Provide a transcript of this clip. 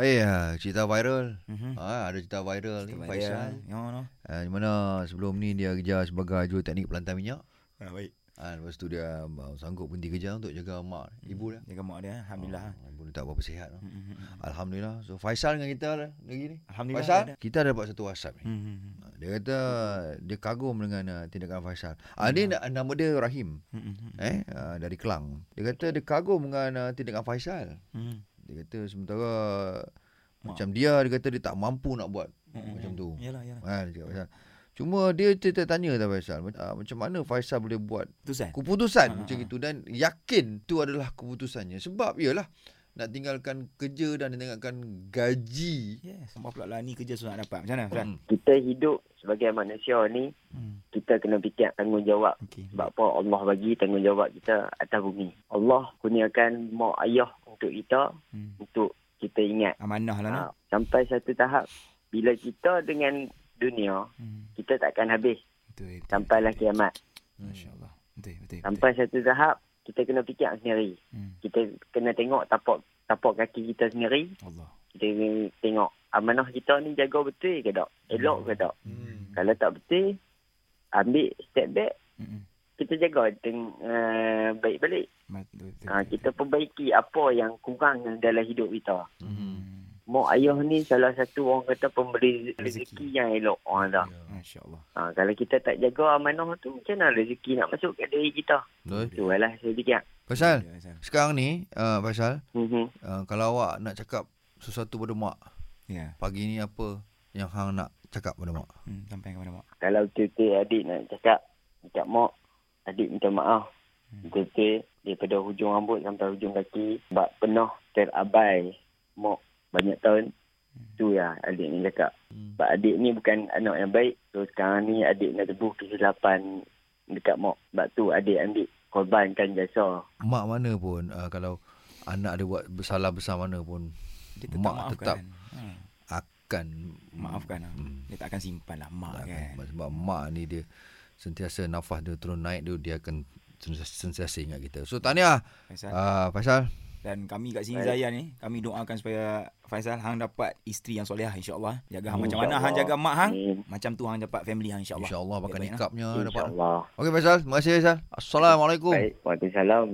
Baik, ah, cerita viral. Mhm. Ah, ada cerita viral ni, Faisal. Ya, no. Ah, di mana sebelum ni dia kerja sebagai jual teknik pelantar minyak. Ah, baik. Ah, lepas tu dia sanggup berhenti kerja untuk jaga mak, ibu dia. Jaga mak dia, alhamdulillah. Ah, ibu dia tak berapa sihat. lah. Hmm, hmm, hmm. Alhamdulillah. So Faisal dengan kita lah lagi ni. Alhamdulillah. Faisal, ada. kita ada dapat satu WhatsApp ni. Hmm, hmm, hmm. Ah, Dia kata dia kagum dengan uh, tindakan Faisal. Ah, dia na- nama dia Rahim. Hmm, hmm, hmm. Eh, ah, dari Kelang. Dia kata dia kagum dengan uh, tindakan Faisal. Hmm. Dia kata sementara Mak. macam dia dia kata dia tak mampu nak buat Hmm, macam tu. Yalah, yalah. Ha, dia cakap Faisal. Cuma dia kita tanya tak Faisal, mac- ah, macam mana Faisal boleh buat Keputusan. keputusan Ha, macam ha. itu dan yakin tu adalah keputusannya. Sebab iyalah nak tinggalkan kerja dan tinggalkan gaji. Yes. Apa pula lah ni kerja susah nak dapat. Macam mana? Hmm. kita hidup sebagai manusia ni Hmm. kita kena fikir tanggungjawab Okey. sebab apa Allah bagi tanggungjawab kita atas bumi. Allah kurniakan mak ayah untuk kita Hmm. untuk kita ingat. Amanah lah. Ha, sampai satu tahap bila kita dengan dunia Hmm. kita takkan habis Betul, betul. sampailah kiamat. Masya Allah. Betul, betul. betul. Sampai satu tahap kita kena fikir sendiri. Hmm. Kita kena tengok tapak tapak kaki kita sendiri. Allah. Kita kena tengok amanah kita ni jaga betul ke tak? Elok ke tak? Hmm. Kalau tak betul, ambil step back Hmm. Kita jaga teng, uh, baik balik. Betul, betul. Ha, kita perbaiki apa yang kurang dalam hidup kita. Hmm. Mak ayah ni salah satu orang kata pemberi Rezeki. rezeki yang elok orang dah. Masya Allah. Ha, kalau kita tak jaga amanah tu, macam mana rezeki nak masuk ke diri kita? Betul. Tu lah saya fikir. Faisal, Ya, sekarang ni uh, Faisal, Mhm. uh, kalau awak nak cakap sesuatu pada mak, Ya. pagi ni apa yang hang nak cakap pada mak? Hmm. Sampai kepada mak. Kalau betul-betul adik nak cakap dekat mak, adik minta maaf. Hmm. Betul-betul daripada hujung rambut sampai hujung kaki sebab pernah terabai mak banyak tahun. Hmm. Tu ya adik ni cakap. Hmm. Sebab adik ni bukan anak yang baik. So sekarang ni adik nak tebus kesilapan dekat mak. Sebab tu adik ambil korbankan jasa. Mak mana pun uh, kalau anak dia buat bersalah besar mana pun Dia tetap Mak maafkan. tetap akan Maafkan lah. Hmm. Dia tak akan simpan lah mak Tak kan. akan. Sebab mak ni dia sentiasa nafas dia turun naik dia dia akan sentiasa, ingat kita. So tahniah Faisal. uh, Faisal. Dan kami kat sini. Zayan ni Kami doakan supaya Faisal Hang dapat isteri yang solehah insyaAllah Jaga hang Oh, macam mana Hang jaga mak hang. Macam tu hang dapat family hang insyaAllah InsyaAllah bakal Baik-baik, nikapnya dapat. InsyaAllah. Okey Faisal, terima kasih Faisal. Assalamualaikum. Baik. Waalaikumsalam.